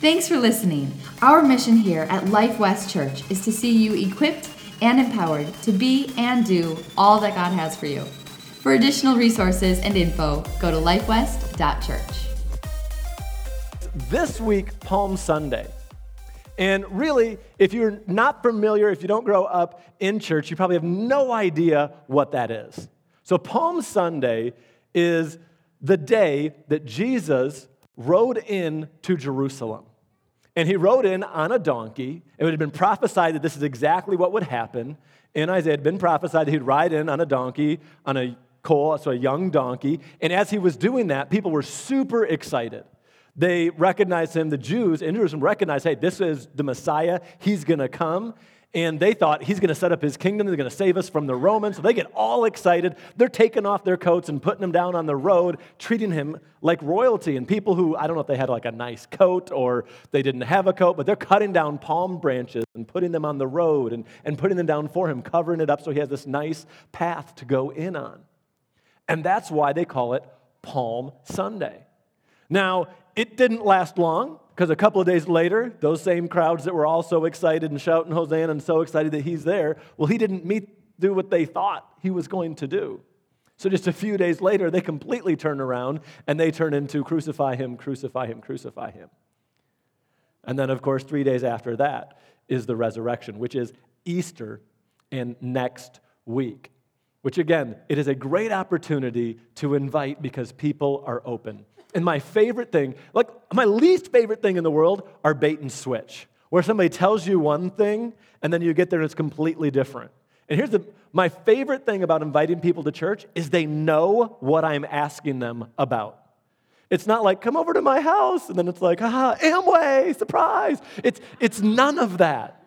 Thanks for listening. Our mission here at Life West Church is to see you equipped and empowered to be and do all that God has for you. For additional resources and info, go to lifewest.church. This week, Palm Sunday. And really, if you're not familiar, if you don't grow up in church, you probably have no idea what that is. So, Palm Sunday is the day that Jesus rode in to Jerusalem. And he rode in on a donkey. It had been prophesied that this is exactly what would happen. In Isaiah, it had been prophesied that he'd ride in on a donkey, on a colt, so a young donkey. And as he was doing that, people were super excited. They recognized him, the Jews in Jerusalem recognized, hey, this is the Messiah. He's going to come. And they thought he's going to set up his kingdom. He's going to save us from the Romans. So they get all excited. They're taking off their coats and putting them down on the road, treating him like royalty. And people who, I don't know if they had like a nice coat or they didn't have a coat, but they're cutting down palm branches and putting them on the road and, and putting them down for him, covering it up so he has this nice path to go in on. And that's why they call it Palm Sunday. Now, it didn't last long because a couple of days later, those same crowds that were all so excited and shouting Hosanna and so excited that he's there, well, he didn't meet, do what they thought he was going to do. So just a few days later, they completely turn around and they turn into crucify him, crucify him, crucify him. And then, of course, three days after that is the resurrection, which is Easter and next week. Which, again, it is a great opportunity to invite because people are open. And my favorite thing, like my least favorite thing in the world, are bait and switch, where somebody tells you one thing and then you get there and it's completely different. And here's the, my favorite thing about inviting people to church is they know what I'm asking them about. It's not like, come over to my house, and then it's like, ah, Amway, surprise. It's, it's none of that.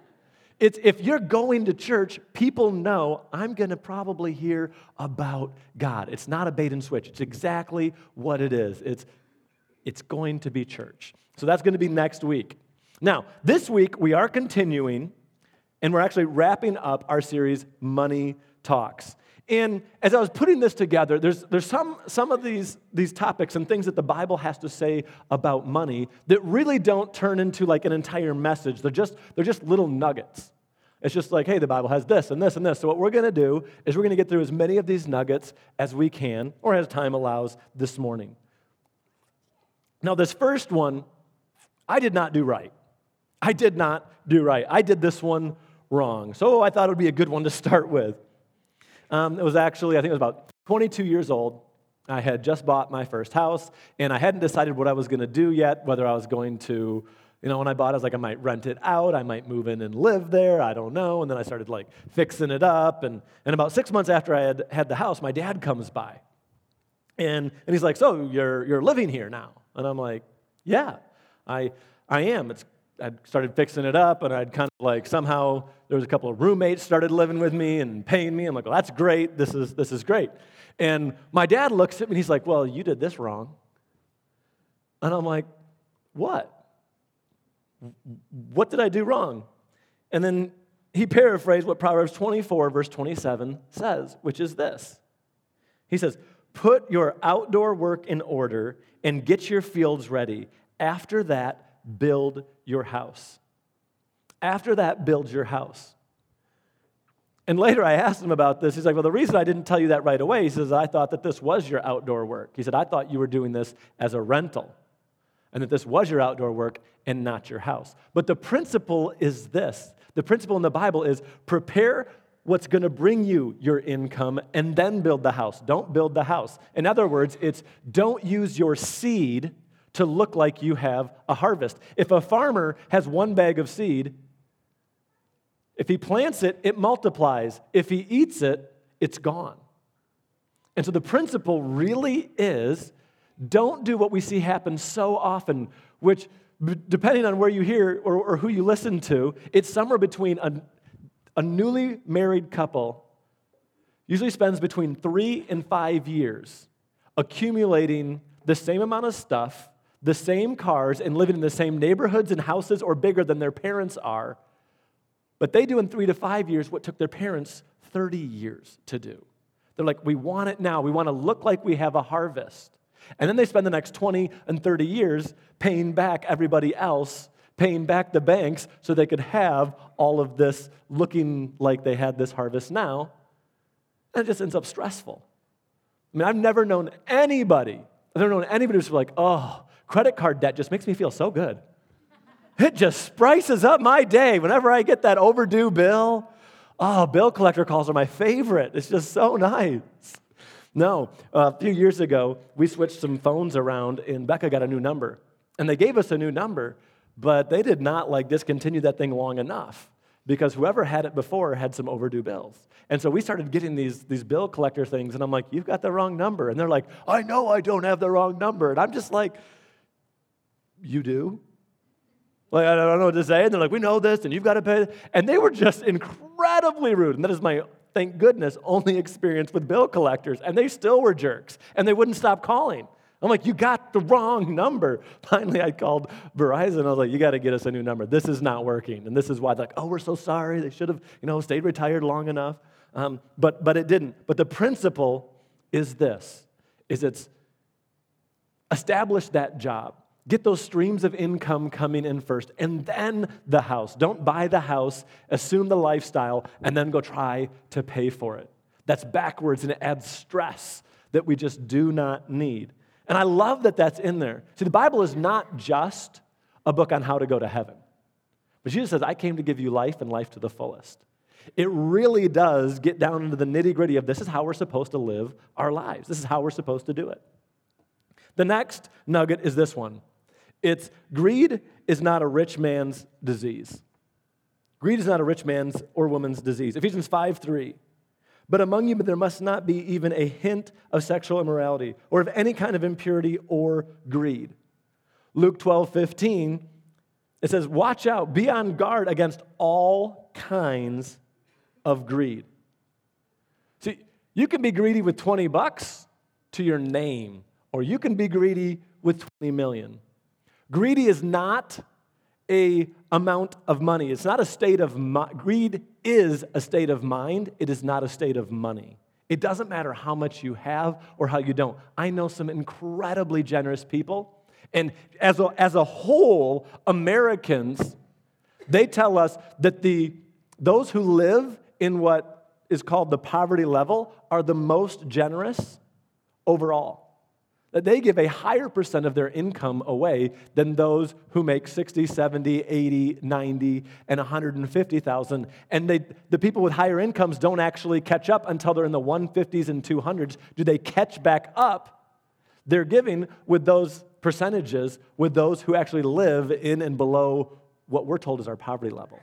It's if you're going to church, people know I'm going to probably hear about God. It's not a bait and switch. It's exactly what it is. It's it's going to be church. So that's going to be next week. Now, this week we are continuing and we're actually wrapping up our series Money Talks. And as I was putting this together, there's, there's some, some of these, these topics and things that the Bible has to say about money that really don't turn into like an entire message. They're just, they're just little nuggets. It's just like, hey, the Bible has this and this and this. So, what we're going to do is we're going to get through as many of these nuggets as we can, or as time allows this morning. Now, this first one, I did not do right. I did not do right. I did this one wrong. So, I thought it would be a good one to start with. Um, it was actually, I think it was about 22 years old. I had just bought my first house, and I hadn't decided what I was going to do yet, whether I was going to you know, when I bought it, I was like, I might rent it out. I might move in and live there. I don't know. And then I started like fixing it up. And, and about six months after I had had the house, my dad comes by. And, and he's like, So you're, you're living here now? And I'm like, Yeah, I, I am. It's, I started fixing it up, and I'd kind of like somehow there was a couple of roommates started living with me and paying me. I'm like, Well, that's great. This is, this is great. And my dad looks at me and he's like, Well, you did this wrong. And I'm like, What? What did I do wrong? And then he paraphrased what Proverbs 24, verse 27 says, which is this He says, Put your outdoor work in order and get your fields ready. After that, build your house. After that, build your house. And later I asked him about this. He's like, Well, the reason I didn't tell you that right away, he says, I thought that this was your outdoor work. He said, I thought you were doing this as a rental and that this was your outdoor work and not your house. But the principle is this the principle in the Bible is prepare what's going to bring you your income and then build the house. Don't build the house. In other words, it's don't use your seed to look like you have a harvest. If a farmer has one bag of seed, if he plants it, it multiplies. If he eats it, it's gone. And so the principle really is don't do what we see happen so often, which, depending on where you hear or, or who you listen to, it's somewhere between a, a newly married couple usually spends between three and five years accumulating the same amount of stuff, the same cars, and living in the same neighborhoods and houses or bigger than their parents are. But they do in three to five years what took their parents 30 years to do. They're like, we want it now. We want to look like we have a harvest. And then they spend the next 20 and 30 years paying back everybody else, paying back the banks so they could have all of this looking like they had this harvest now. And it just ends up stressful. I mean, I've never known anybody, I've never known anybody who's like, oh, credit card debt just makes me feel so good. It just spices up my day whenever I get that overdue bill. Oh, bill collector calls are my favorite. It's just so nice. No, a few years ago, we switched some phones around and Becca got a new number. And they gave us a new number, but they did not like discontinue that thing long enough because whoever had it before had some overdue bills. And so we started getting these, these bill collector things, and I'm like, You've got the wrong number. And they're like, I know I don't have the wrong number. And I'm just like, You do? Like, I don't know what to say. And they're like, we know this, and you've got to pay. And they were just incredibly rude. And that is my, thank goodness, only experience with bill collectors. And they still were jerks, and they wouldn't stop calling. I'm like, you got the wrong number. Finally, I called Verizon. I was like, you got to get us a new number. This is not working. And this is why they're like, oh, we're so sorry. They should have, you know, stayed retired long enough. Um, but, but it didn't. But the principle is this, is it's establish that job. Get those streams of income coming in first, and then the house. Don't buy the house, assume the lifestyle, and then go try to pay for it. That's backwards and it adds stress that we just do not need. And I love that that's in there. See, the Bible is not just a book on how to go to heaven, but Jesus says, I came to give you life and life to the fullest. It really does get down into the nitty gritty of this is how we're supposed to live our lives, this is how we're supposed to do it. The next nugget is this one it's greed is not a rich man's disease. Greed is not a rich man's or woman's disease. Ephesians 5 3. But among you, there must not be even a hint of sexual immorality or of any kind of impurity or greed. Luke 12 15, it says, Watch out, be on guard against all kinds of greed. See, you can be greedy with 20 bucks to your name, or you can be greedy with 20 million. Greedy is not a amount of money. It's not a state of mi- greed is a state of mind. It is not a state of money. It doesn't matter how much you have or how you don't. I know some incredibly generous people, and as a, as a whole, Americans, they tell us that the those who live in what is called the poverty level are the most generous overall that they give a higher percent of their income away than those who make 60, 70, 80, 90, and 150,000. And they, the people with higher incomes don't actually catch up until they're in the 150s and 200s. Do they catch back up their giving with those percentages with those who actually live in and below what we're told is our poverty level?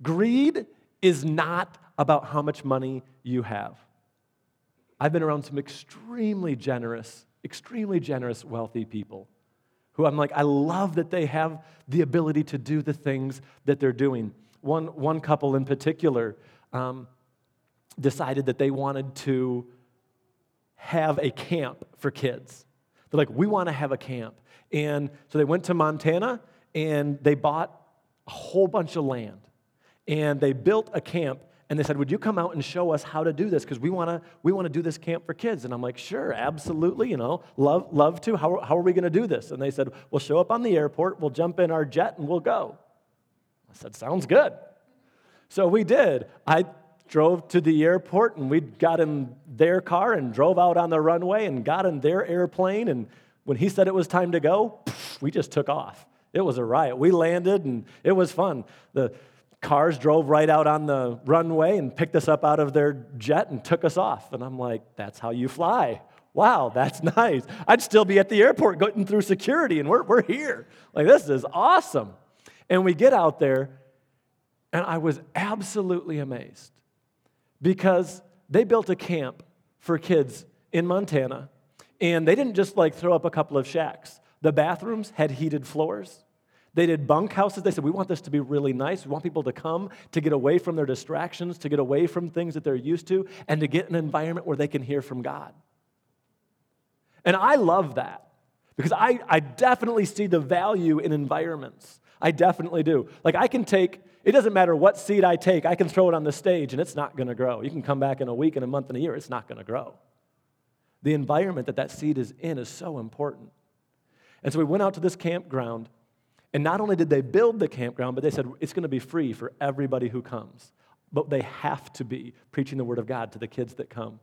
Greed is not about how much money you have. I've been around some extremely generous, extremely generous, wealthy people who I'm like, I love that they have the ability to do the things that they're doing. One, one couple in particular um, decided that they wanted to have a camp for kids. They're like, we want to have a camp. And so they went to Montana and they bought a whole bunch of land. And they built a camp and they said, Would you come out and show us how to do this? Because we want to we wanna do this camp for kids. And I'm like, Sure, absolutely, you know, love, love to. How, how are we going to do this? And they said, We'll show up on the airport, we'll jump in our jet, and we'll go. I said, Sounds good. So we did. I drove to the airport and we got in their car and drove out on the runway and got in their airplane. And when he said it was time to go, we just took off. It was a riot. We landed and it was fun. The cars drove right out on the runway and picked us up out of their jet and took us off. And I'm like, that's how you fly. Wow, that's nice. I'd still be at the airport going through security, and we're, we're here. Like, this is awesome. And we get out there, and I was absolutely amazed because they built a camp for kids in Montana, and they didn't just like throw up a couple of shacks. The bathrooms had heated floors. They did bunk houses. They said, We want this to be really nice. We want people to come to get away from their distractions, to get away from things that they're used to, and to get an environment where they can hear from God. And I love that because I, I definitely see the value in environments. I definitely do. Like, I can take, it doesn't matter what seed I take, I can throw it on the stage and it's not going to grow. You can come back in a week, in a month, in a year, it's not going to grow. The environment that that seed is in is so important. And so we went out to this campground, and not only did they build the campground, but they said it's going to be free for everybody who comes. But they have to be preaching the word of God to the kids that come.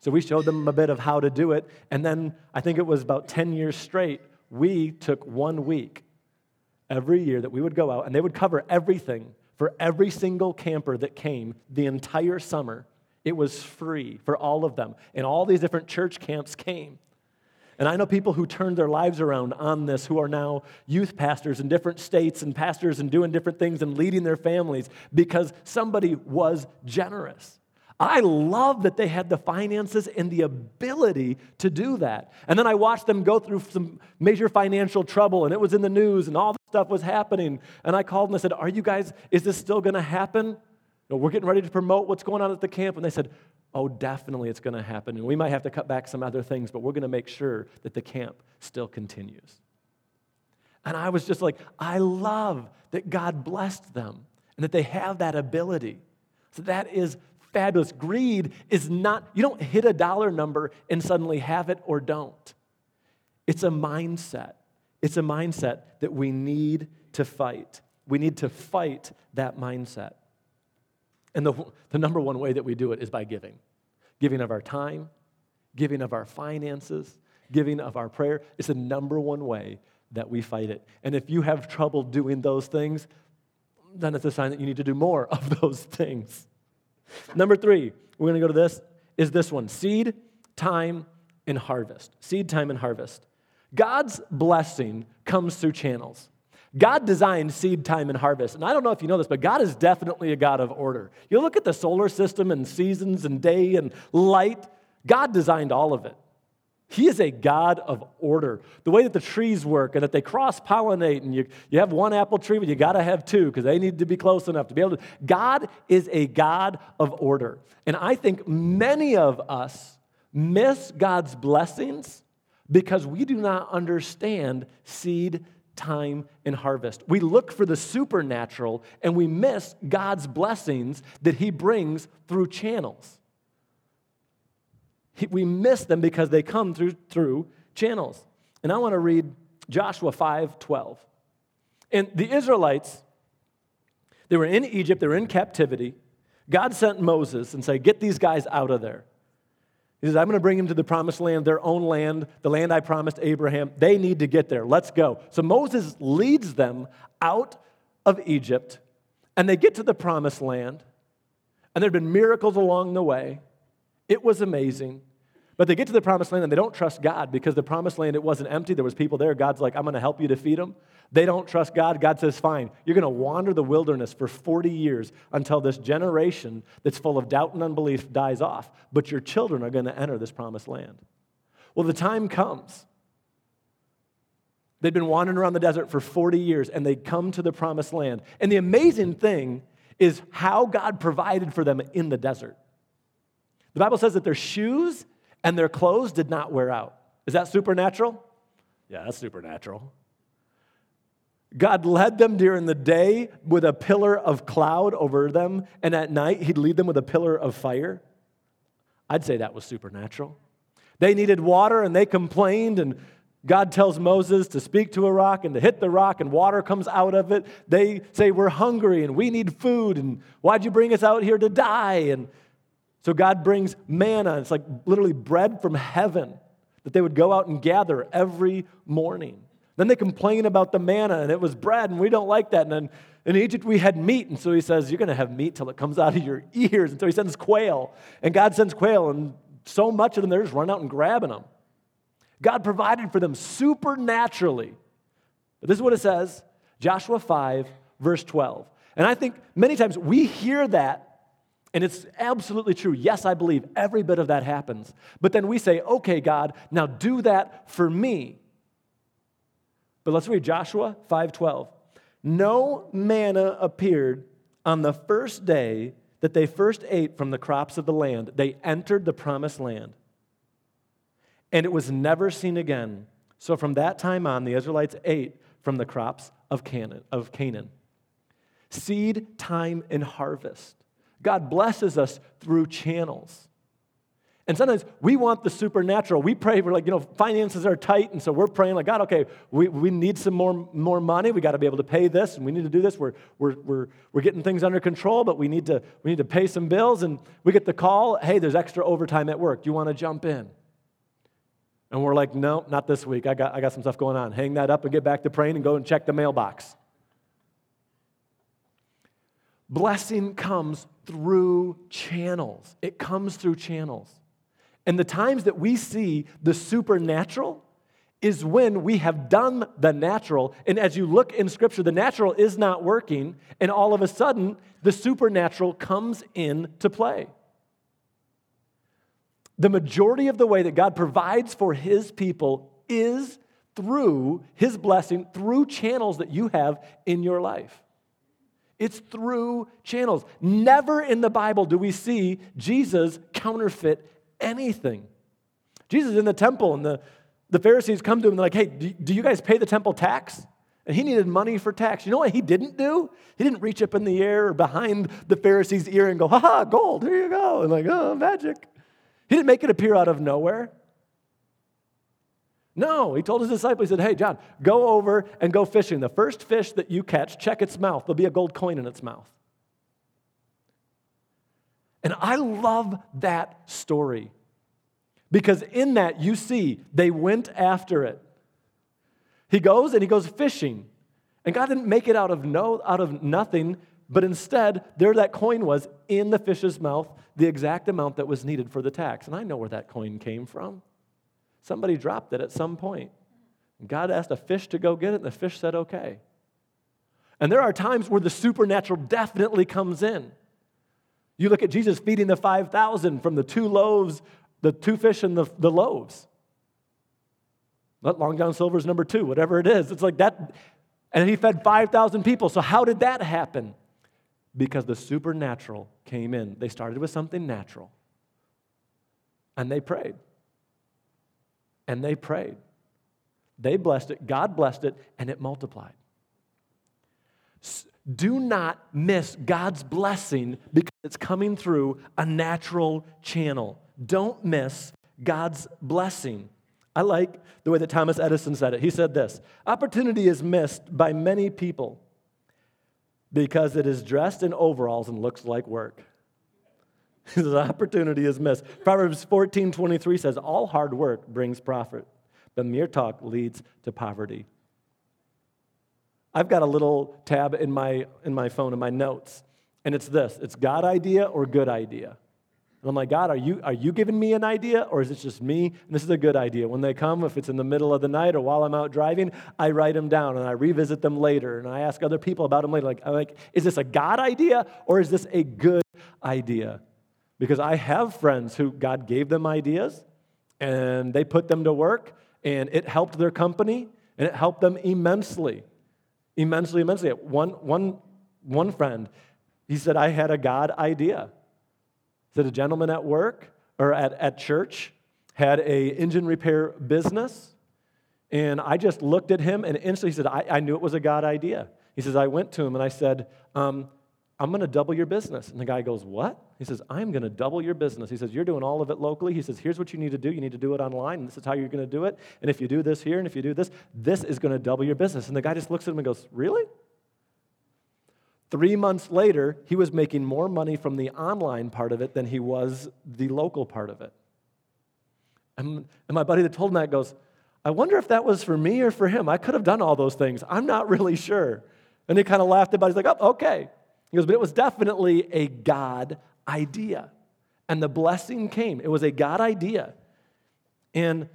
So we showed them a bit of how to do it. And then I think it was about 10 years straight, we took one week every year that we would go out and they would cover everything for every single camper that came the entire summer. It was free for all of them. And all these different church camps came. And I know people who turned their lives around on this who are now youth pastors in different states and pastors and doing different things and leading their families because somebody was generous. I love that they had the finances and the ability to do that. And then I watched them go through some major financial trouble, and it was in the news, and all the stuff was happening. And I called them and I said, Are you guys, is this still going to happen? No, we're getting ready to promote what's going on at the camp. And they said, Oh, definitely it's going to happen. And we might have to cut back some other things, but we're going to make sure that the camp still continues. And I was just like, I love that God blessed them and that they have that ability. So that is fabulous. Greed is not, you don't hit a dollar number and suddenly have it or don't. It's a mindset. It's a mindset that we need to fight. We need to fight that mindset. And the, the number one way that we do it is by giving giving of our time, giving of our finances, giving of our prayer. It's the number one way that we fight it. And if you have trouble doing those things, then it's a sign that you need to do more of those things. Number three, we're going to go to this, is this one seed, time, and harvest. Seed, time, and harvest. God's blessing comes through channels. God designed seed time and harvest. And I don't know if you know this, but God is definitely a God of order. You look at the solar system and seasons and day and light, God designed all of it. He is a God of order. The way that the trees work and that they cross pollinate, and you, you have one apple tree, but you got to have two because they need to be close enough to be able to. God is a God of order. And I think many of us miss God's blessings because we do not understand seed, time, and harvest. We look for the supernatural and we miss God's blessings that He brings through channels we miss them because they come through, through channels. And I want to read Joshua 5 12. And the Israelites, they were in Egypt, they were in captivity. God sent Moses and said, Get these guys out of there. He says, I'm going to bring them to the promised land, their own land, the land I promised Abraham. They need to get there. Let's go. So Moses leads them out of Egypt, and they get to the promised land, and there have been miracles along the way. It was amazing. But they get to the promised land and they don't trust God because the promised land, it wasn't empty. There was people there. God's like, I'm going to help you to feed them. They don't trust God. God says, fine, you're going to wander the wilderness for 40 years until this generation that's full of doubt and unbelief dies off. But your children are going to enter this promised land. Well, the time comes. They'd been wandering around the desert for 40 years and they come to the promised land. And the amazing thing is how God provided for them in the desert. The Bible says that their shoes and their clothes did not wear out. Is that supernatural? Yeah, that's supernatural. God led them during the day with a pillar of cloud over them, and at night, He'd lead them with a pillar of fire. I'd say that was supernatural. They needed water and they complained, and God tells Moses to speak to a rock and to hit the rock, and water comes out of it. They say, We're hungry and we need food, and why'd you bring us out here to die? And so God brings manna, it's like literally bread from heaven that they would go out and gather every morning. Then they complain about the manna, and it was bread, and we don't like that. And then in Egypt, we had meat, and so he says, You're going to have meat till it comes out of your ears. And so he sends quail, and God sends quail, and so much of them, they're just running out and grabbing them. God provided for them supernaturally. But this is what it says Joshua 5, verse 12. And I think many times we hear that and it's absolutely true. Yes, I believe every bit of that happens. But then we say, okay, God, now do that for me. But let's read Joshua 5:12. No manna appeared on the first day that they first ate from the crops of the land. They entered the promised land. And it was never seen again. So from that time on, the Israelites ate from the crops of Canaan. Of Canaan. Seed, time, and harvest. God blesses us through channels. And sometimes we want the supernatural. We pray, we're like, you know, finances are tight, and so we're praying like, God, okay, we, we need some more, more money. We got to be able to pay this, and we need to do this. We're, we're, we're, we're getting things under control, but we need, to, we need to pay some bills. And we get the call, hey, there's extra overtime at work. Do you want to jump in? And we're like, no, not this week. I got, I got some stuff going on. Hang that up and get back to praying and go and check the mailbox. Blessing comes through channels. It comes through channels. And the times that we see the supernatural is when we have done the natural. And as you look in Scripture, the natural is not working, and all of a sudden, the supernatural comes into play. The majority of the way that God provides for His people is through His blessing, through channels that you have in your life. It's through channels. Never in the Bible do we see Jesus counterfeit anything. Jesus is in the temple, and the, the Pharisees come to him they're like, hey, do, do you guys pay the temple tax? And he needed money for tax. You know what he didn't do? He didn't reach up in the air or behind the Pharisee's ear and go, ha ha, gold, here you go. And like, oh, magic. He didn't make it appear out of nowhere. No, he told his disciples, he said, Hey, John, go over and go fishing. The first fish that you catch, check its mouth. There'll be a gold coin in its mouth. And I love that story because in that you see they went after it. He goes and he goes fishing. And God didn't make it out of no out of nothing, but instead there that coin was in the fish's mouth, the exact amount that was needed for the tax. And I know where that coin came from. Somebody dropped it at some point. God asked a fish to go get it, and the fish said okay. And there are times where the supernatural definitely comes in. You look at Jesus feeding the 5,000 from the two loaves, the two fish and the, the loaves. Let Long John Silver's number two, whatever it is. It's like that. And he fed 5,000 people. So, how did that happen? Because the supernatural came in. They started with something natural. And they prayed. And they prayed. They blessed it, God blessed it, and it multiplied. Do not miss God's blessing because it's coming through a natural channel. Don't miss God's blessing. I like the way that Thomas Edison said it. He said this Opportunity is missed by many people because it is dressed in overalls and looks like work. His opportunity is missed. Proverbs 14 23 says, All hard work brings profit, but mere talk leads to poverty. I've got a little tab in my, in my phone, in my notes, and it's this it's God idea or good idea. And I'm like, God, are you, are you giving me an idea or is it just me? And this is a good idea. When they come, if it's in the middle of the night or while I'm out driving, I write them down and I revisit them later and I ask other people about them later. Like, I'm like, is this a God idea or is this a good idea? Because I have friends who God gave them ideas and they put them to work and it helped their company and it helped them immensely immensely, immensely. One, one, one friend, he said, I had a God idea. Said a gentleman at work or at, at church had a engine repair business, and I just looked at him and instantly he said, I, I knew it was a God idea. He says, I went to him and I said, um, I'm going to double your business. And the guy goes, What? He says, I'm going to double your business. He says, You're doing all of it locally. He says, Here's what you need to do. You need to do it online, and this is how you're going to do it. And if you do this here, and if you do this, this is going to double your business. And the guy just looks at him and goes, Really? Three months later, he was making more money from the online part of it than he was the local part of it. And, and my buddy that told him that goes, I wonder if that was for me or for him. I could have done all those things. I'm not really sure. And he kind of laughed about it. He's like, oh, okay. He goes, but it was definitely a God idea. And the blessing came. It was a God idea. And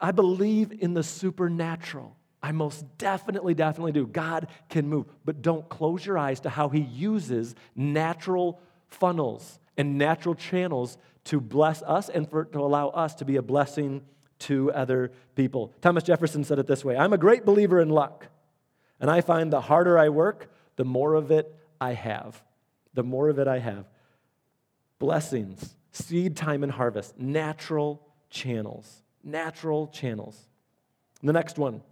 I believe in the supernatural. I most definitely, definitely do. God can move. But don't close your eyes to how He uses natural funnels and natural channels to bless us and for, to allow us to be a blessing to other people. Thomas Jefferson said it this way I'm a great believer in luck. And I find the harder I work, the more of it I have. The more of it I have. Blessings, seed time and harvest, natural channels. Natural channels. The next one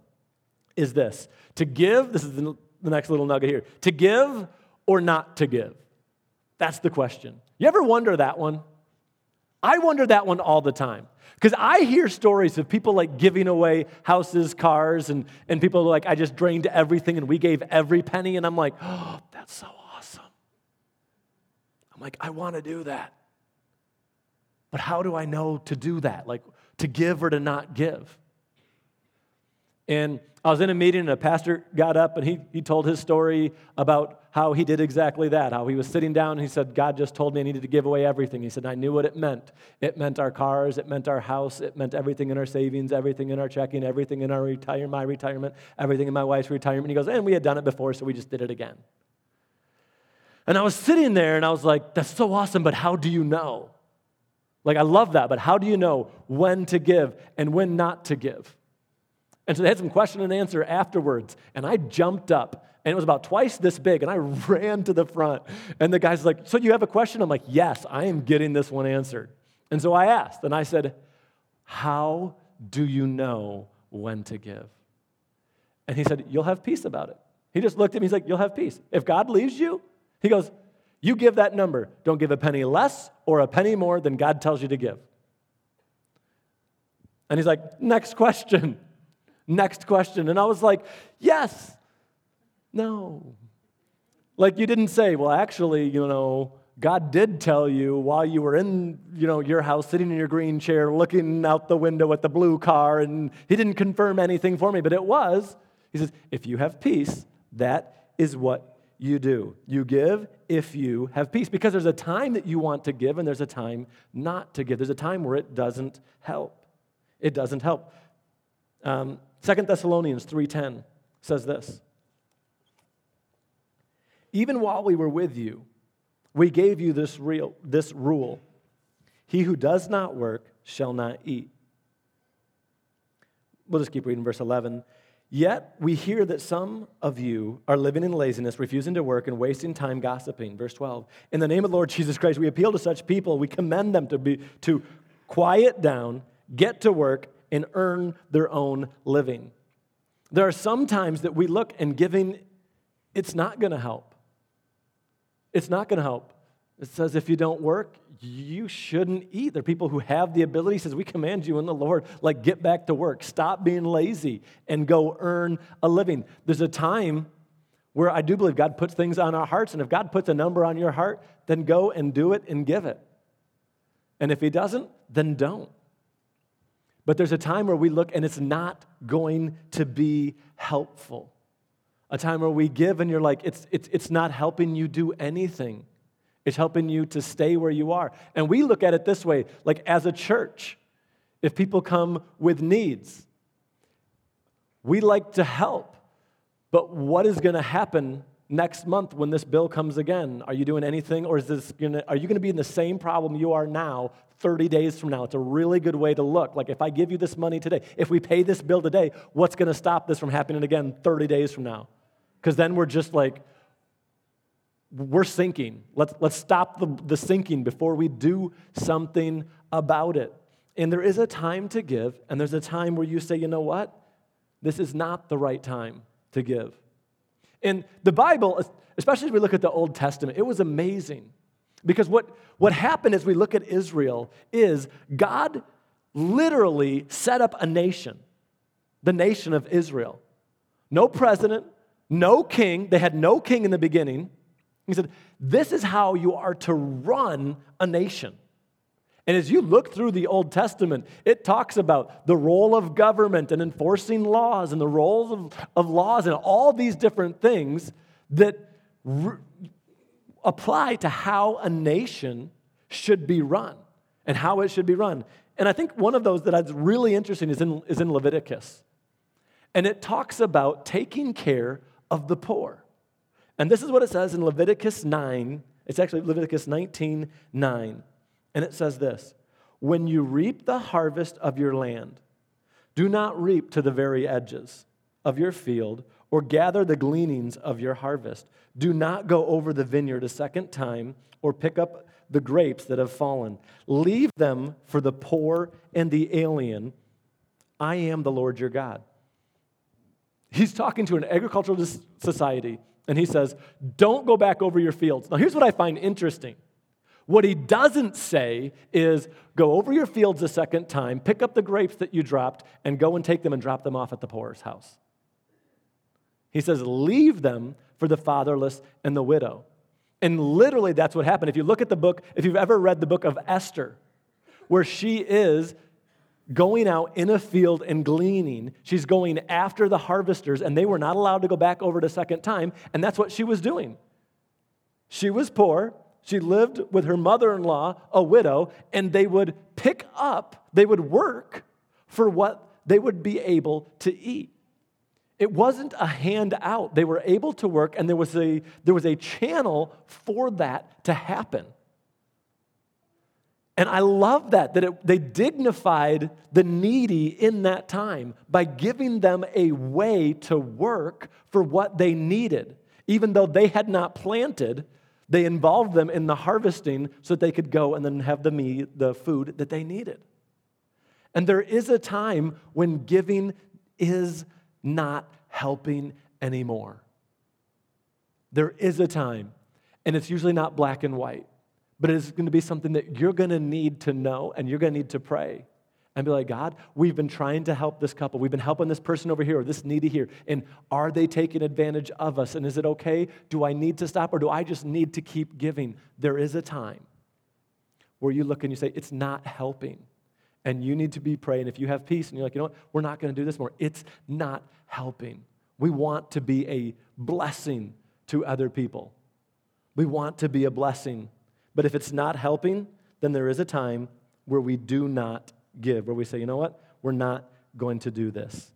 is this to give, this is the, next little nugget here, to give or not to give? That's the question. You ever wonder that one? I wonder that one all the time. Because I hear stories of people like giving away houses, cars, and, and people like, I just drained everything and we gave every penny. And I'm like, oh, that's so. I'm like, I want to do that. But how do I know to do that? Like to give or to not give? And I was in a meeting and a pastor got up and he, he told his story about how he did exactly that. How he was sitting down and he said, God just told me I needed to give away everything. He said, I knew what it meant. It meant our cars, it meant our house, it meant everything in our savings, everything in our checking, everything in our retire, my retirement, everything in my wife's retirement. He goes, and we had done it before, so we just did it again. And I was sitting there and I was like, that's so awesome, but how do you know? Like, I love that, but how do you know when to give and when not to give? And so they had some question and answer afterwards. And I jumped up, and it was about twice this big, and I ran to the front. And the guy's like, So you have a question? I'm like, Yes, I am getting this one answered. And so I asked, and I said, How do you know when to give? And he said, You'll have peace about it. He just looked at me, he's like, You'll have peace. If God leaves you, he goes, You give that number. Don't give a penny less or a penny more than God tells you to give. And he's like, Next question. Next question. And I was like, yes, no. Like you didn't say, well, actually, you know, God did tell you while you were in, you know, your house, sitting in your green chair, looking out the window at the blue car, and he didn't confirm anything for me, but it was. He says, if you have peace, that is what you do. You give if you have peace, because there's a time that you want to give, and there's a time not to give. There's a time where it doesn't help. It doesn't help. Um, 2 Thessalonians 3:10 says this. Even while we were with you, we gave you this, real, this rule. He who does not work shall not eat. We'll just keep reading verse 11. Yet we hear that some of you are living in laziness, refusing to work, and wasting time gossiping. Verse 12. In the name of the Lord Jesus Christ, we appeal to such people. We commend them to, be, to quiet down, get to work, and earn their own living. There are some times that we look and giving, it's not going to help. It's not going to help. It says if you don't work, you shouldn't eat. There are people who have the ability, says, we command you in the Lord, like get back to work. Stop being lazy and go earn a living. There's a time where I do believe God puts things on our hearts, and if God puts a number on your heart, then go and do it and give it. And if He doesn't, then don't. But there's a time where we look and it's not going to be helpful. A time where we give and you're like, it's, it's, it's not helping you do anything. It's helping you to stay where you are. And we look at it this way like, as a church, if people come with needs, we like to help. But what is going to happen next month when this bill comes again? Are you doing anything, or is this gonna, are you going to be in the same problem you are now 30 days from now? It's a really good way to look. Like, if I give you this money today, if we pay this bill today, what's going to stop this from happening again 30 days from now? Because then we're just like, we're sinking. Let's, let's stop the, the sinking before we do something about it. And there is a time to give, and there's a time where you say, you know what? This is not the right time to give. And the Bible, especially as we look at the Old Testament, it was amazing. Because what, what happened as we look at Israel is God literally set up a nation, the nation of Israel. No president, no king. They had no king in the beginning. He said, This is how you are to run a nation. And as you look through the Old Testament, it talks about the role of government and enforcing laws and the roles of, of laws and all these different things that apply to how a nation should be run and how it should be run. And I think one of those that is really interesting is in, is in Leviticus. And it talks about taking care of the poor. And this is what it says in Leviticus 9. It's actually Leviticus 19 9. And it says this When you reap the harvest of your land, do not reap to the very edges of your field or gather the gleanings of your harvest. Do not go over the vineyard a second time or pick up the grapes that have fallen. Leave them for the poor and the alien. I am the Lord your God. He's talking to an agricultural society, and he says, Don't go back over your fields. Now, here's what I find interesting What he doesn't say is go over your fields a second time, pick up the grapes that you dropped, and go and take them and drop them off at the poor's house. He says, leave them for the fatherless and the widow. And literally, that's what happened. If you look at the book, if you've ever read the book of Esther, where she is going out in a field and gleaning, she's going after the harvesters, and they were not allowed to go back over the second time, and that's what she was doing. She was poor. She lived with her mother in law, a widow, and they would pick up, they would work for what they would be able to eat. It wasn't a handout. They were able to work, and there was a, there was a channel for that to happen. And I love that, that it, they dignified the needy in that time by giving them a way to work for what they needed. Even though they had not planted, they involved them in the harvesting so that they could go and then have the, meat, the food that they needed. And there is a time when giving is not helping anymore. There is a time, and it's usually not black and white, but it's going to be something that you're going to need to know and you're going to need to pray and be like, God, we've been trying to help this couple. We've been helping this person over here or this needy here. And are they taking advantage of us? And is it okay? Do I need to stop or do I just need to keep giving? There is a time where you look and you say, it's not helping. And you need to be praying. If you have peace and you're like, you know what, we're not going to do this more, it's not helping. We want to be a blessing to other people. We want to be a blessing. But if it's not helping, then there is a time where we do not give, where we say, you know what? We're not going to do this.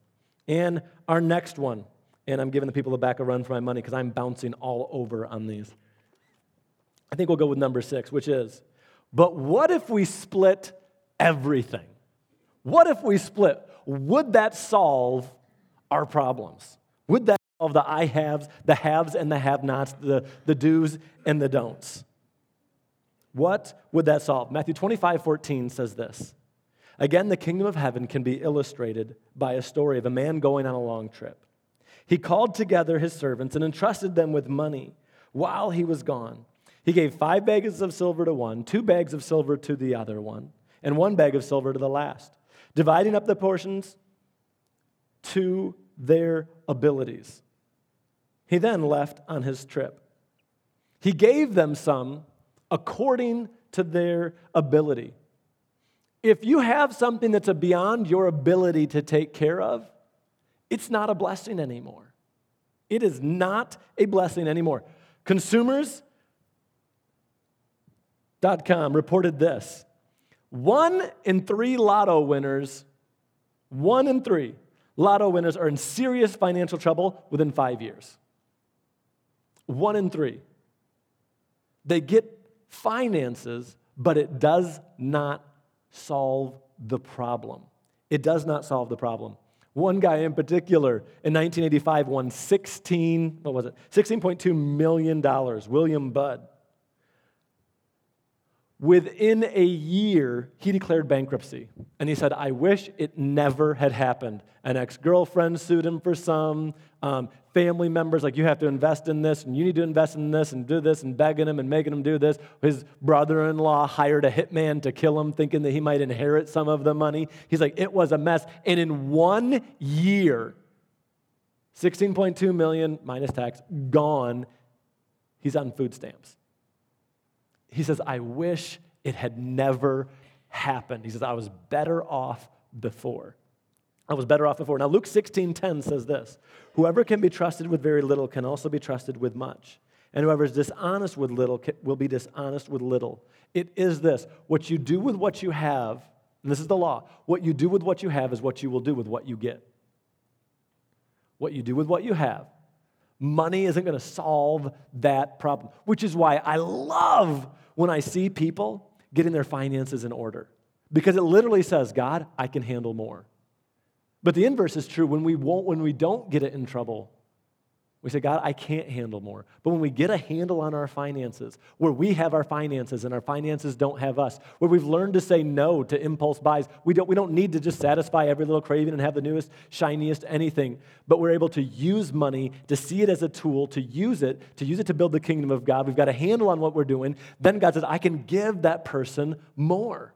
And our next one, and I'm giving the people the back a run for my money because I'm bouncing all over on these. I think we'll go with number six, which is, but what if we split everything? What if we split? Would that solve our problems? Would that solve the I haves, the haves and the have nots, the, the do's and the don'ts? What would that solve? Matthew 25, 14 says this Again, the kingdom of heaven can be illustrated by a story of a man going on a long trip. He called together his servants and entrusted them with money while he was gone. He gave five bags of silver to one, two bags of silver to the other one, and one bag of silver to the last, dividing up the portions to their abilities. He then left on his trip. He gave them some according to their ability. If you have something that's beyond your ability to take care of, it's not a blessing anymore. It is not a blessing anymore. Consumers.com reported this one in three lotto winners, one in three lotto winners are in serious financial trouble within five years. One in three. They get finances, but it does not solve the problem. It does not solve the problem. One guy in particular in 1985 won 16, what was it? $16.2 million, William Bud. Within a year, he declared bankruptcy. And he said, I wish it never had happened. An ex girlfriend sued him for some. Um, family members, like, you have to invest in this, and you need to invest in this, and do this, and begging him and making him do this. His brother in law hired a hitman to kill him, thinking that he might inherit some of the money. He's like, it was a mess. And in one year, 16.2 million minus tax, gone. He's on food stamps he says, I wish it had never happened. He says, I was better off before. I was better off before. Now, Luke 16 10 says this Whoever can be trusted with very little can also be trusted with much. And whoever is dishonest with little will be dishonest with little. It is this what you do with what you have, and this is the law what you do with what you have is what you will do with what you get. What you do with what you have. Money isn't going to solve that problem, which is why I love when I see people getting their finances in order because it literally says, God, I can handle more. But the inverse is true when we won't, when we don't get it in trouble, We say, God, I can't handle more. But when we get a handle on our finances, where we have our finances and our finances don't have us, where we've learned to say no to impulse buys, we don't, we don't need to just satisfy every little craving and have the newest, shiniest anything, but we're able to use money, to see it as a tool, to use it, to use it to build the kingdom of God. We've got a handle on what we're doing. Then God says, I can give that person more.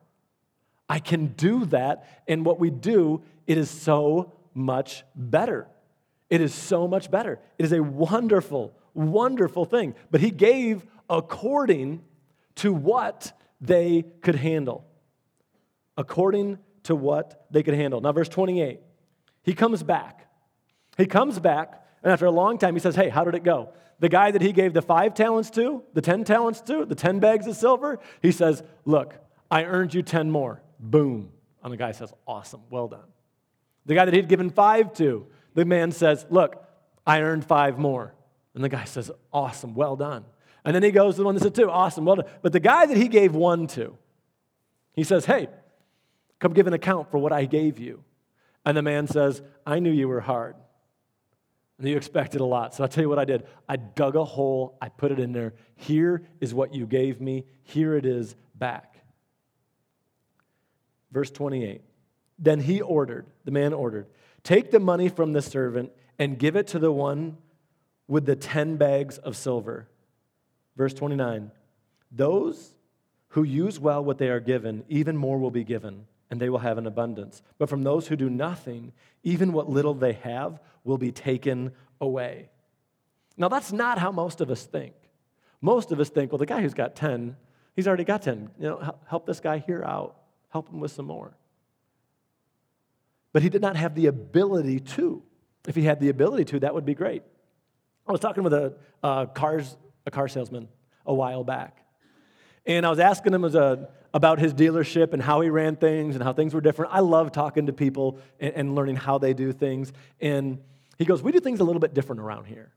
I can do that. And what we do, it is so much better. It is so much better. It is a wonderful, wonderful thing. But he gave according to what they could handle. According to what they could handle. Now, verse 28, he comes back. He comes back, and after a long time, he says, Hey, how did it go? The guy that he gave the five talents to, the 10 talents to, the 10 bags of silver, he says, Look, I earned you 10 more. Boom. And the guy says, Awesome, well done. The guy that he'd given five to, the man says, Look, I earned five more. And the guy says, Awesome, well done. And then he goes to the one that said two, awesome, well done. But the guy that he gave one to, he says, Hey, come give an account for what I gave you. And the man says, I knew you were hard. And you expected a lot. So I'll tell you what I did. I dug a hole, I put it in there. Here is what you gave me. Here it is back. Verse 28. Then he ordered, the man ordered, Take the money from the servant and give it to the one with the 10 bags of silver. Verse 29 Those who use well what they are given, even more will be given, and they will have an abundance. But from those who do nothing, even what little they have will be taken away. Now, that's not how most of us think. Most of us think, well, the guy who's got 10, he's already got 10. You know, help this guy here out, help him with some more but he did not have the ability to. If he had the ability to, that would be great. I was talking with a, cars, a car salesman a while back, and I was asking him a, about his dealership and how he ran things and how things were different. I love talking to people and, and learning how they do things. And he goes, We do things a little bit different around here.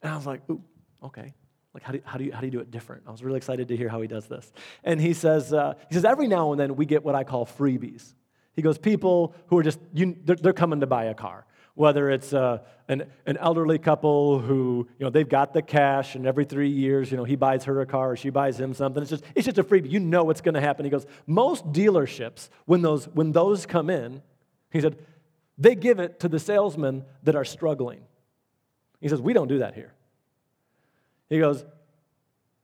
And I was like, Ooh, okay. Like, how do, you, how, do you, how do you do it different? I was really excited to hear how he does this. And he says, uh, he says, every now and then we get what I call freebies. He goes, people who are just, you, they're, they're, coming to buy a car. Whether it's uh, an, an elderly couple who, you know, they've got the cash and every three years, you know, he buys her a car or she buys him something. It's just, it's just a freebie. You know what's going to happen. He goes, most dealerships, when those, when those come in, he said, they give it to the salesmen that are struggling. He says, we don't do that here. He goes,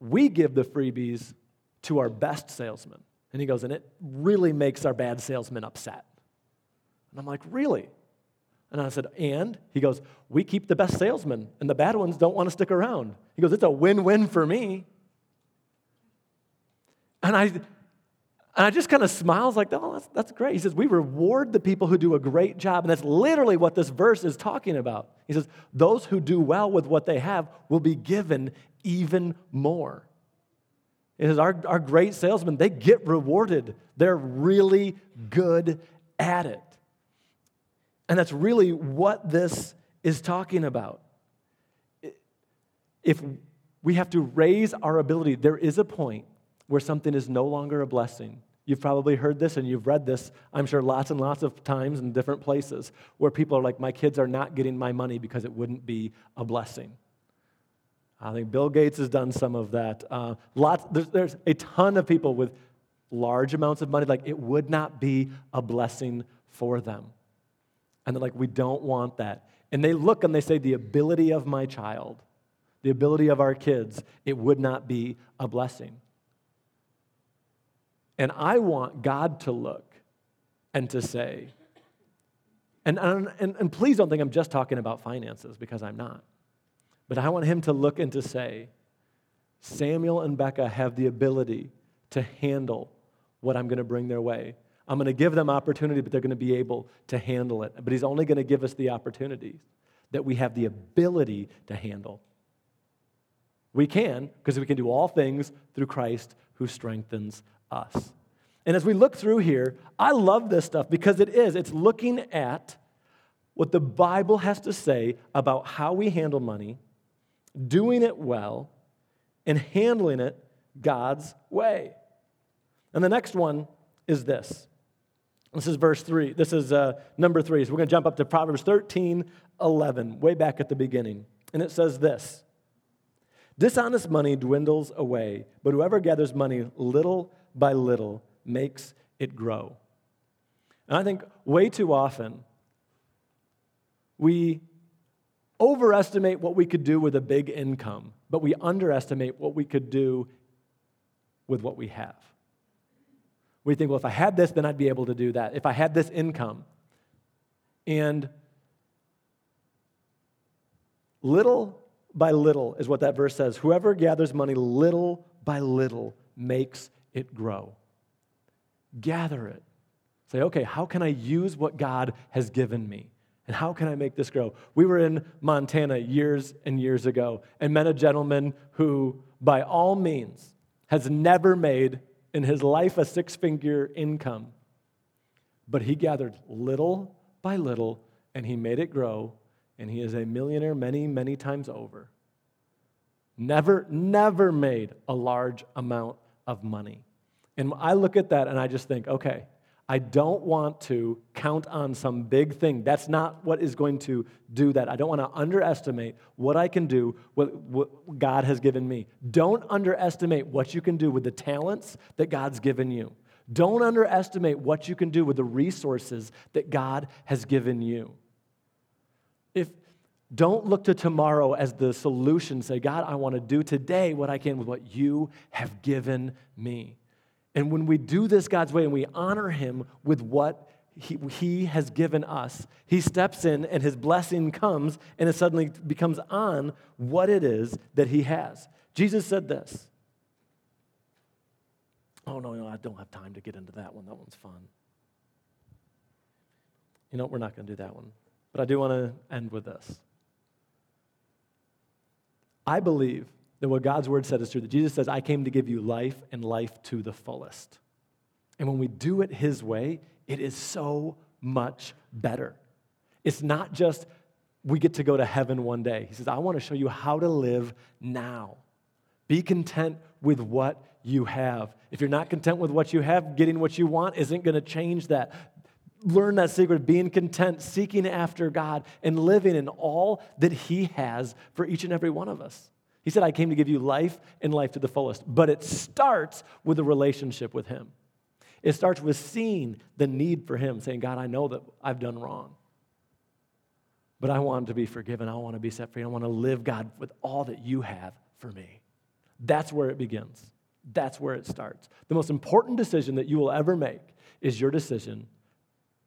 we give the freebies to our best salesmen. And he goes, and it really makes our bad salesmen upset. And I'm like, really? And I said, and? He goes, we keep the best salesmen, and the bad ones don't want to stick around. He goes, it's a win win for me. And I, and I just kind of smiles like, oh, that's, that's great. He says, we reward the people who do a great job. And that's literally what this verse is talking about. He says, those who do well with what they have will be given even more. It is our, our great salesmen, they get rewarded. They're really good at it. And that's really what this is talking about. If we have to raise our ability, there is a point where something is no longer a blessing. You've probably heard this and you've read this, I'm sure, lots and lots of times in different places where people are like, My kids are not getting my money because it wouldn't be a blessing. I think Bill Gates has done some of that. Uh, lots, there's, there's a ton of people with large amounts of money, like it would not be a blessing for them. And they're like, we don't want that. And they look and they say, the ability of my child, the ability of our kids, it would not be a blessing. And I want God to look and to say, and, and, and, please don't think I'm just talking about finances because I'm not. But I want him to look and to say, Samuel and Becca have the ability to handle what I'm going to bring their way. I'm going to give them opportunity, but they're going to be able to handle it. But he's only going to give us the opportunities that we have the ability to handle. We can, because we can do all things through Christ who strengthens us. And as we look through here, I love this stuff because it is. It's looking at what the Bible has to say about how we handle money doing it well, and handling it God's way. And the next one is this. This is verse 3. This is uh, number 3. So we're going to jump up to Proverbs 13, 11, way back at the beginning. And it says this Dishonest money dwindles away, but whoever gathers money little by little makes it grow. And I think way too often we overestimate what we could do with a big income, but we underestimate what we could do with what we have. We think, well, if I had this, then I'd be able to do that. If I had this income. And little by little is what that verse says. Whoever gathers money little by little makes it grow. Gather it. Say, okay, how can I use what God has given me? And how can I make this grow? We were in Montana years and years ago and met a gentleman who, by all means, has never made in his life a six figure income. But he gathered little by little and he made it grow, and he is a millionaire many, many times over. Never, never made a large amount of money. And I look at that and I just think, okay, I don't want to count on some big thing. That's not what is going to do that. I don't want to underestimate what I can do, what, what, God has given me. Don't underestimate what you can do with the talents that God's given you. Don't underestimate what you can do with the resources that God has given you. If, don't look to tomorrow as the solution. Say, God, I want to do today what I can with what you have given me. And when we do this God's way and we honor Him with what he, he, has given us, He steps in and His blessing comes and it suddenly becomes on what it is that He has. Jesus said this. Oh, no, no, I don't have time to get into that one. That one's fun. You know, we're not going to do that one. But I do want to end with this. I believe that what God's word said is true. That Jesus says, I came to give you life and life to the fullest. And when we do it His way, it is so much better. It's not just we get to go to heaven one day. He says, I want to show you how to live now. Be content with what you have. If you're not content with what you have, getting what you want isn't going to change that. Learn that secret of being content, seeking after God, and living in all that He has for each and every one of us. He said, I came to give you life and life to the fullest. But it starts with a relationship with Him. It starts with seeing the need for Him, saying, God, I know that I've done wrong. But I want to be forgiven. I want to be set free. I want to live, God, with all that you have for me. That's where it begins. That's where it starts. The most important decision that you will ever make is your decision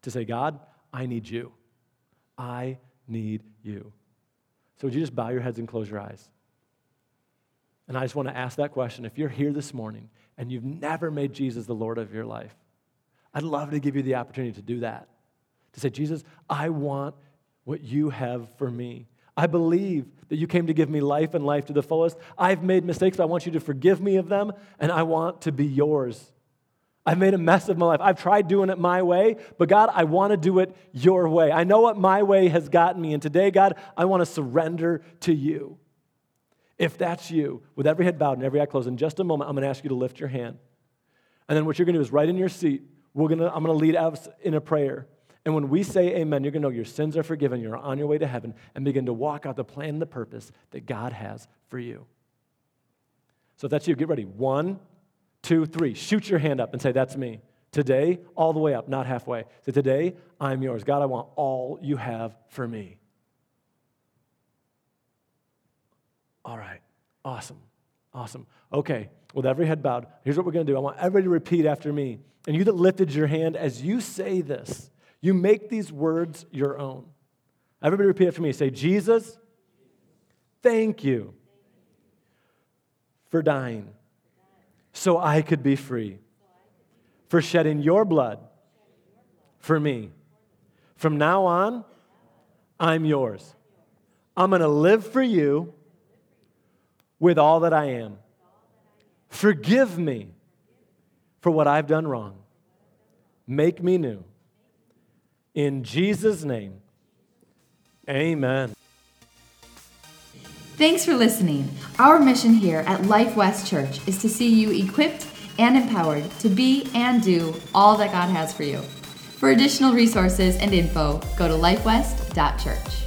to say, God, I need you. I need you. So, would you just bow your heads and close your eyes? And I just want to ask that question. If you're here this morning and you've never made Jesus the Lord of your life, I'd love to give you the opportunity to do that. To say, Jesus, I want what you have for me. I believe that you came to give me life and life to the fullest. I've made mistakes, but I want you to forgive me of them, and I want to be yours. I've made a mess of my life. I've tried doing it my way, but God, I want to do it your way. I know what my way has gotten me, and today, God, I want to surrender to you. If that's you, with every head bowed and every eye closed, in just a moment, I'm going to ask you to lift your hand. And then what you're going to do is right in your seat, we're to, I'm going to lead us in a prayer. And when we say amen, you're going to know your sins are forgiven, you're on your way to heaven, and begin to walk out the plan and the purpose that God has for you. So if that's you, get ready. One, two, three. Shoot your hand up and say, That's me. Today, all the way up, not halfway. Say, Today, I'm yours. God, I want all you have for me. All right. Awesome. Awesome. Okay. With every head bowed, here's what we're to do. I want everybody to repeat after me. And you that lifted your hand, as you say this, you make these words your own. Everybody repeat after me. Say, Jesus, thank you for dying so I could be free, for shedding your blood for me. From now on, I'm yours. I'm going to live for you with all that I am. Forgive me for what I've done wrong. Make me new. In Jesus' name, amen. Thanks for listening. Our mission here at Life West Church is to see you equipped and empowered to be and do all that God has for you. For additional resources and info, go to lifewest.church.